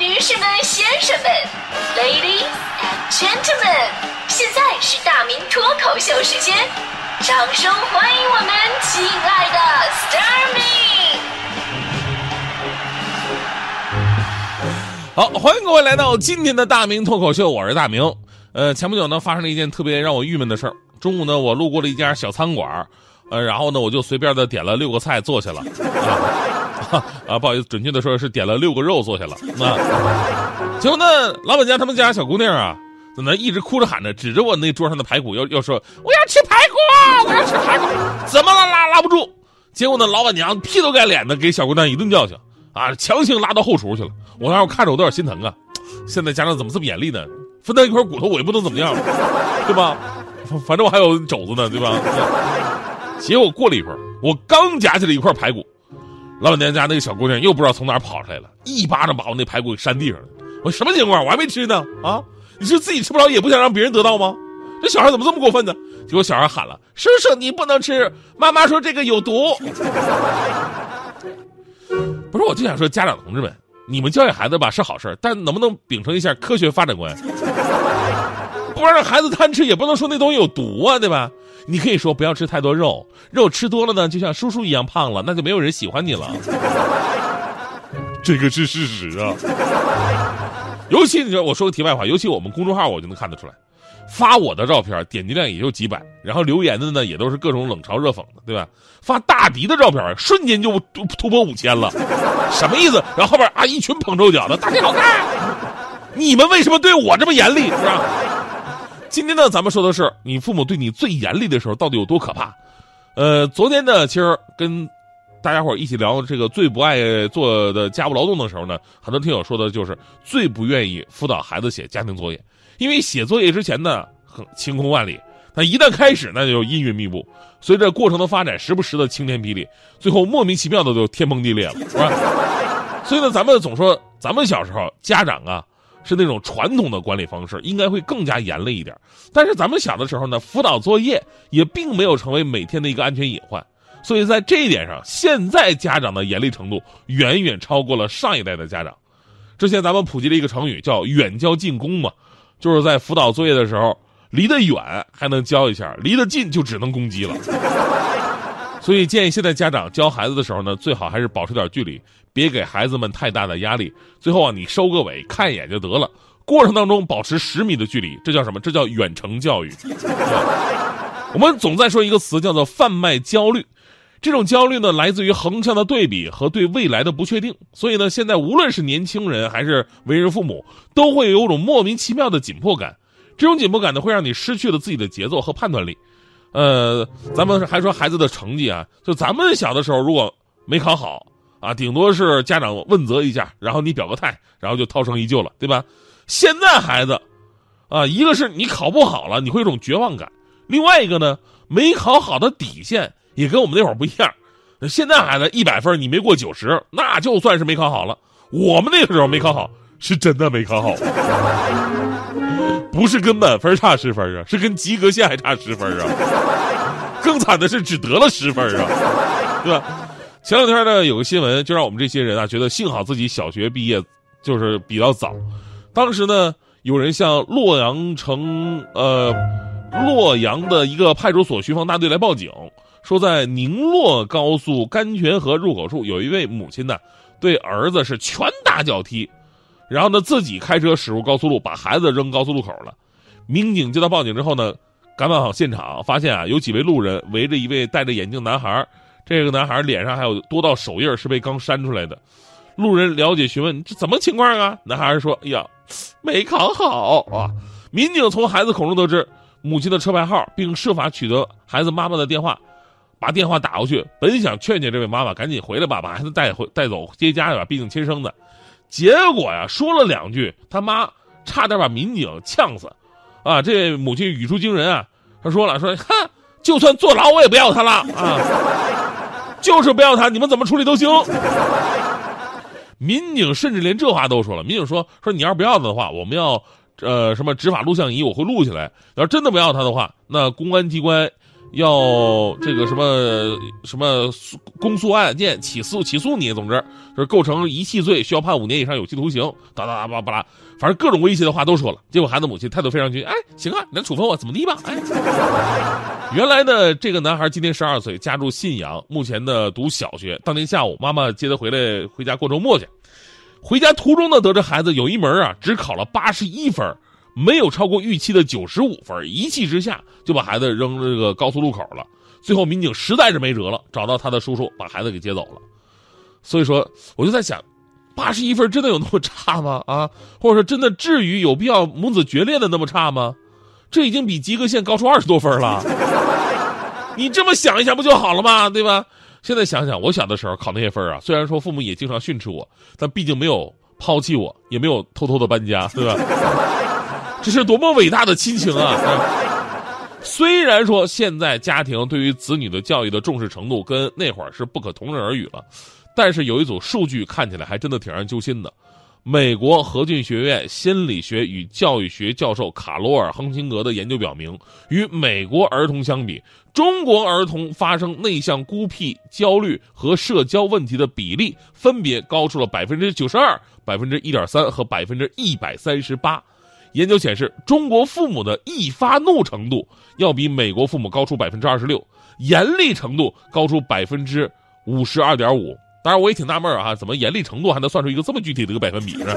女士们、先生们，Ladies and Gentlemen，现在是大明脱口秀时间，掌声欢迎我们亲爱的 s t a r m y 好，欢迎各位来到今天的大明脱口秀，我是大明。呃，前不久呢，发生了一件特别让我郁闷的事儿。中午呢，我路过了一家小餐馆，呃，然后呢，我就随便的点了六个菜坐下了。啊，不好意思，准确的说是点了六个肉坐下了。啊，结果呢，老板家他们家小姑娘啊，在那一直哭着喊着，指着我那桌上的排骨，要要说我要吃排骨，我要吃排骨，怎么了拉拉不住？结果呢，老板娘劈头盖脸的给小姑娘一顿教训，啊，强行拉到后厨去了。我当时看着我都有点心疼啊，现在家长怎么这么严厉呢？分他一块骨头我也不能怎么样，对吧？反正我还有肘子呢，对吧？结果过了一会儿，我刚夹起来一块排骨，老板娘家那个小姑娘又不知道从哪跑出来了，一巴掌把我那排骨给扇地上了。我说什么情况？我还没吃呢！啊，你是自己吃不着，也不想让别人得到吗？这小孩怎么这么过分呢？结果小孩喊了：“叔叔，你不能吃！妈妈说这个有毒。”不是，我就想说，家长同志们，你们教育孩子吧是好事但能不能秉承一下科学发展观？不让孩子贪吃，也不能说那东西有毒啊，对吧？你可以说不要吃太多肉，肉吃多了呢，就像叔叔一样胖了，那就没有人喜欢你了。这个是事实啊。尤其你说，我说个题外话，尤其我们公众号，我就能看得出来，发我的照片点击量也就几百，然后留言的呢也都是各种冷嘲热讽的，对吧？发大迪的照片，瞬间就突突破五千了，什么意思？然后后边啊一群捧臭脚的，大迪好看，你们为什么对我这么严厉？是吧？今天呢，咱们说的是你父母对你最严厉的时候到底有多可怕。呃，昨天呢，其实跟大家伙一起聊这个最不爱做的家务劳动的时候呢，很多听友说的就是最不愿意辅导孩子写家庭作业，因为写作业之前呢，很晴空万里，但一旦开始那就阴云密布，随着过程的发展，时不时的晴天霹雳，最后莫名其妙的就天崩地裂了，是吧？所以呢，咱们总说咱们小时候家长啊。是那种传统的管理方式，应该会更加严厉一点。但是咱们小的时候呢，辅导作业也并没有成为每天的一个安全隐患。所以在这一点上，现在家长的严厉程度远远超过了上一代的家长。之前咱们普及了一个成语，叫“远交近攻”嘛，就是在辅导作业的时候，离得远还能教一下，离得近就只能攻击了。所以建议现在家长教孩子的时候呢，最好还是保持点距离，别给孩子们太大的压力。最后啊，你收个尾，看一眼就得了。过程当中保持十米的距离，这叫什么？这叫远程教育。我们总在说一个词，叫做贩卖焦虑。这种焦虑呢，来自于横向的对比和对未来的不确定。所以呢，现在无论是年轻人还是为人父母，都会有种莫名其妙的紧迫感。这种紧迫感呢，会让你失去了自己的节奏和判断力。呃，咱们还说孩子的成绩啊，就咱们小的时候，如果没考好啊，顶多是家长问责一下，然后你表个态，然后就涛声依旧了，对吧？现在孩子，啊，一个是你考不好了，你会有种绝望感；另外一个呢，没考好的底线也跟我们那会儿不一样。现在孩子一百分，你没过九十，那就算是没考好了。我们那个时候没考好，是真的没考好。不是跟满分差十分啊，是跟及格线还差十分啊！更惨的是只得了十分啊，对吧？前两天呢，有个新闻就让我们这些人啊觉得幸好自己小学毕业就是比较早。当时呢，有人向洛阳城呃洛阳的一个派出所巡防大队来报警，说在宁洛高速甘泉河入口处有一位母亲呢对儿子是拳打脚踢。然后呢，自己开车驶入高速路，把孩子扔高速路口了。民警接到报警之后呢，赶往现场，发现啊，有几位路人围着一位戴着眼镜男孩。这个男孩脸上还有多道手印，是被刚删出来的。路人了解询问，这怎么情况啊？男孩说：“哎呀，没考好啊。”民警从孩子口中得知母亲的车牌号，并设法取得孩子妈妈的电话，把电话打过去，本想劝劝这位妈妈赶紧回来吧，把孩子带回带走接家吧，毕竟亲生的。结果呀，说了两句，他妈差点把民警呛死，啊！这母亲语出惊人啊，他说了，说 哼，就算坐牢我也不要他了啊，就是不要他，你们怎么处理都行。民警甚至连这话都说了，民警说说你要是不要他的话，我们要呃什么执法录像仪，我会录下来。要是真的不要他的话，那公安机关要这个什么什么公诉案件起诉起诉你，总之就是构成遗弃罪，需要判五年以上有期徒刑，哒哒哒巴拉巴拉，反正各种威胁的话都说了。结果孩子母亲态度非常决，哎，行啊，你来处分我怎么地吧？哎，原来呢，这个男孩今年十二岁，家住信阳，目前呢读小学。当天下午，妈妈接他回来回家过周末去，回家途中呢，得知孩子有一门啊只考了八十一分。没有超过预期的九十五分，一气之下就把孩子扔这个高速路口了。最后民警实在是没辙了，找到他的叔叔，把孩子给接走了。所以说，我就在想，八十一分真的有那么差吗？啊，或者说真的至于有必要母子决裂的那么差吗？这已经比及格线高出二十多分了。你这么想一下不就好了吗？对吧？现在想想，我小的时候考那些分啊，虽然说父母也经常训斥我，但毕竟没有抛弃我，也没有偷偷的搬家，对吧？这是多么伟大的亲情啊！虽然说现在家庭对于子女的教育的重视程度跟那会儿是不可同日而语了，但是有一组数据看起来还真的挺让人揪心的。美国何郡学院心理学与教育学教授卡罗尔·亨辛格的研究表明，与美国儿童相比，中国儿童发生内向、孤僻、焦虑和社交问题的比例分别高出了百分之九十二、百分之一点三和百分之一百三十八。研究显示，中国父母的易发怒程度要比美国父母高出百分之二十六，严厉程度高出百分之五十二点五。当然，我也挺纳闷啊，怎么严厉程度还能算出一个这么具体的一个百分比呢？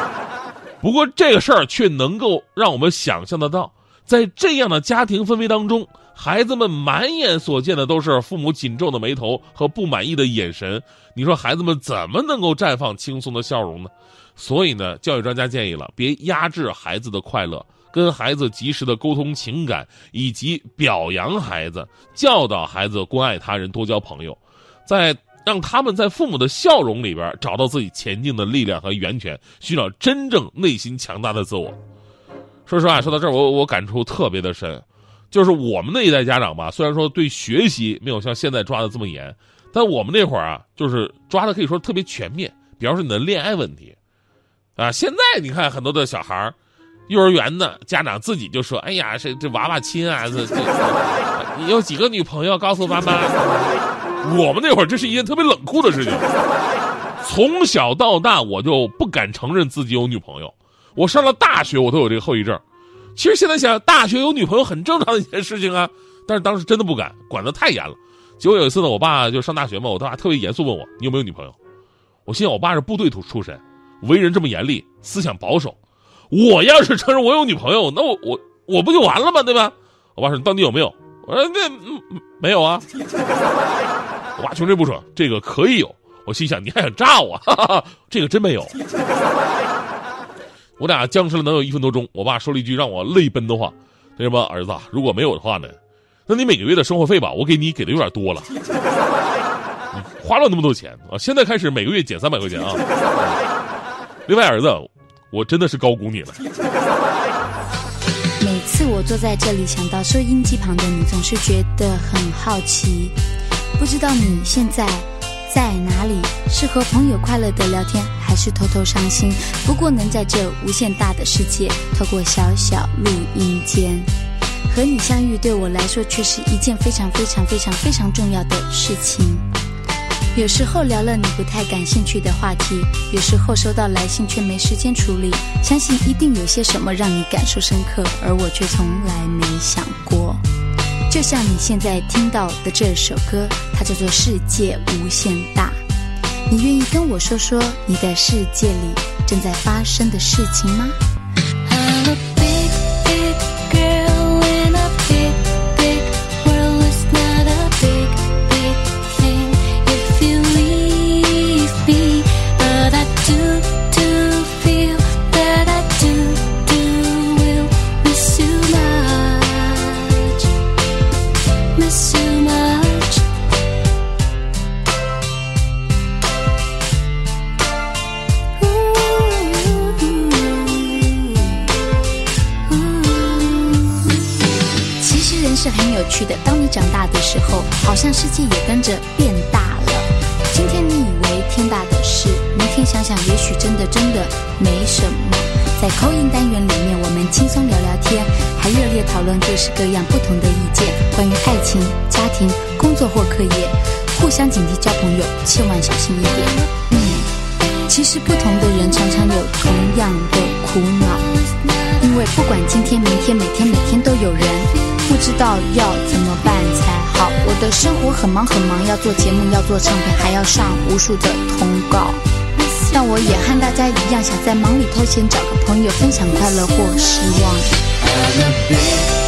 不过这个事儿却能够让我们想象得到，在这样的家庭氛围当中，孩子们满眼所见的都是父母紧皱的眉头和不满意的眼神。你说孩子们怎么能够绽放轻松的笑容呢？所以呢，教育专家建议了，别压制孩子的快乐，跟孩子及时的沟通情感，以及表扬孩子，教导孩子关爱他人，多交朋友，在让他们在父母的笑容里边找到自己前进的力量和源泉，寻找真正内心强大的自我。说实话，说到这儿，我我感触特别的深，就是我们那一代家长吧，虽然说对学习没有像现在抓的这么严，但我们那会儿啊，就是抓的可以说特别全面，比方说你的恋爱问题。啊，现在你看很多的小孩幼儿园的家长自己就说：“哎呀，这这娃娃亲啊，这这，你有几个女朋友？告诉妈妈。”我们那会儿这是一件特别冷酷的事情。从小到大，我就不敢承认自己有女朋友。我上了大学，我都有这个后遗症。其实现在想，大学有女朋友很正常的一件事情啊。但是当时真的不敢，管得太严了。结果有一次呢，我爸就上大学嘛，我爸特别严肃问我：“你有没有女朋友？”我心想，我爸是部队出出身。为人这么严厉，思想保守，我要是承认我有女朋友，那我我我不就完了吗？对吧？我爸说你到底有没有？我说那没有啊。我爸穷追不舍，这个可以有。我心想你还想炸我？这个真没有。我俩僵持了能有一分多钟，我爸说了一句让我泪奔的话：“那什么儿子，如果没有的话呢？那你每个月的生活费吧，我给你给的有点多了。花了那么多钱啊，现在开始每个月减三百块钱啊。”另外，儿子，我真的是高估你了。每次我坐在这里，想到收音机旁的你，总是觉得很好奇。不知道你现在在哪里？是和朋友快乐的聊天，还是偷偷伤心？不过能在这无限大的世界，透过小小录音间和你相遇，对我来说却是一件非常非常非常非常重要的事情。有时候聊了你不太感兴趣的话题，有时候收到来信却没时间处理。相信一定有些什么让你感受深刻，而我却从来没想过。就像你现在听到的这首歌，它叫做《世界无限大》。你愿意跟我说说你的世界里正在发生的事情吗？人是很有趣的。当你长大的时候，好像世界也跟着变大了。今天你以为天大的事，明天想想，也许真的真的没什么。在口音单元里面，我们轻松聊聊天，还热烈讨论各式各样不同的意见，关于爱情、家庭、工作或课业，互相警惕交朋友，千万小心一点。嗯，其实不同的人常常有同样的苦恼，因为不管今天、明天、每天、每天都有人，不知道要怎么办才好。我的生活很忙很忙，要做节目，要做唱片，还要上无数的通告。但我也和大家一样，想在忙里偷闲，找个朋友分享快乐或失望。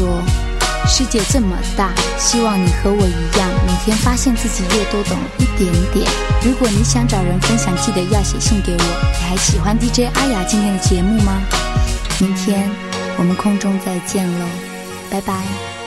说，世界这么大，希望你和我一样，每天发现自己越多懂一点点。如果你想找人分享，记得要写信给我。你还喜欢 DJ 阿雅今天的节目吗？明天我们空中再见喽，拜拜。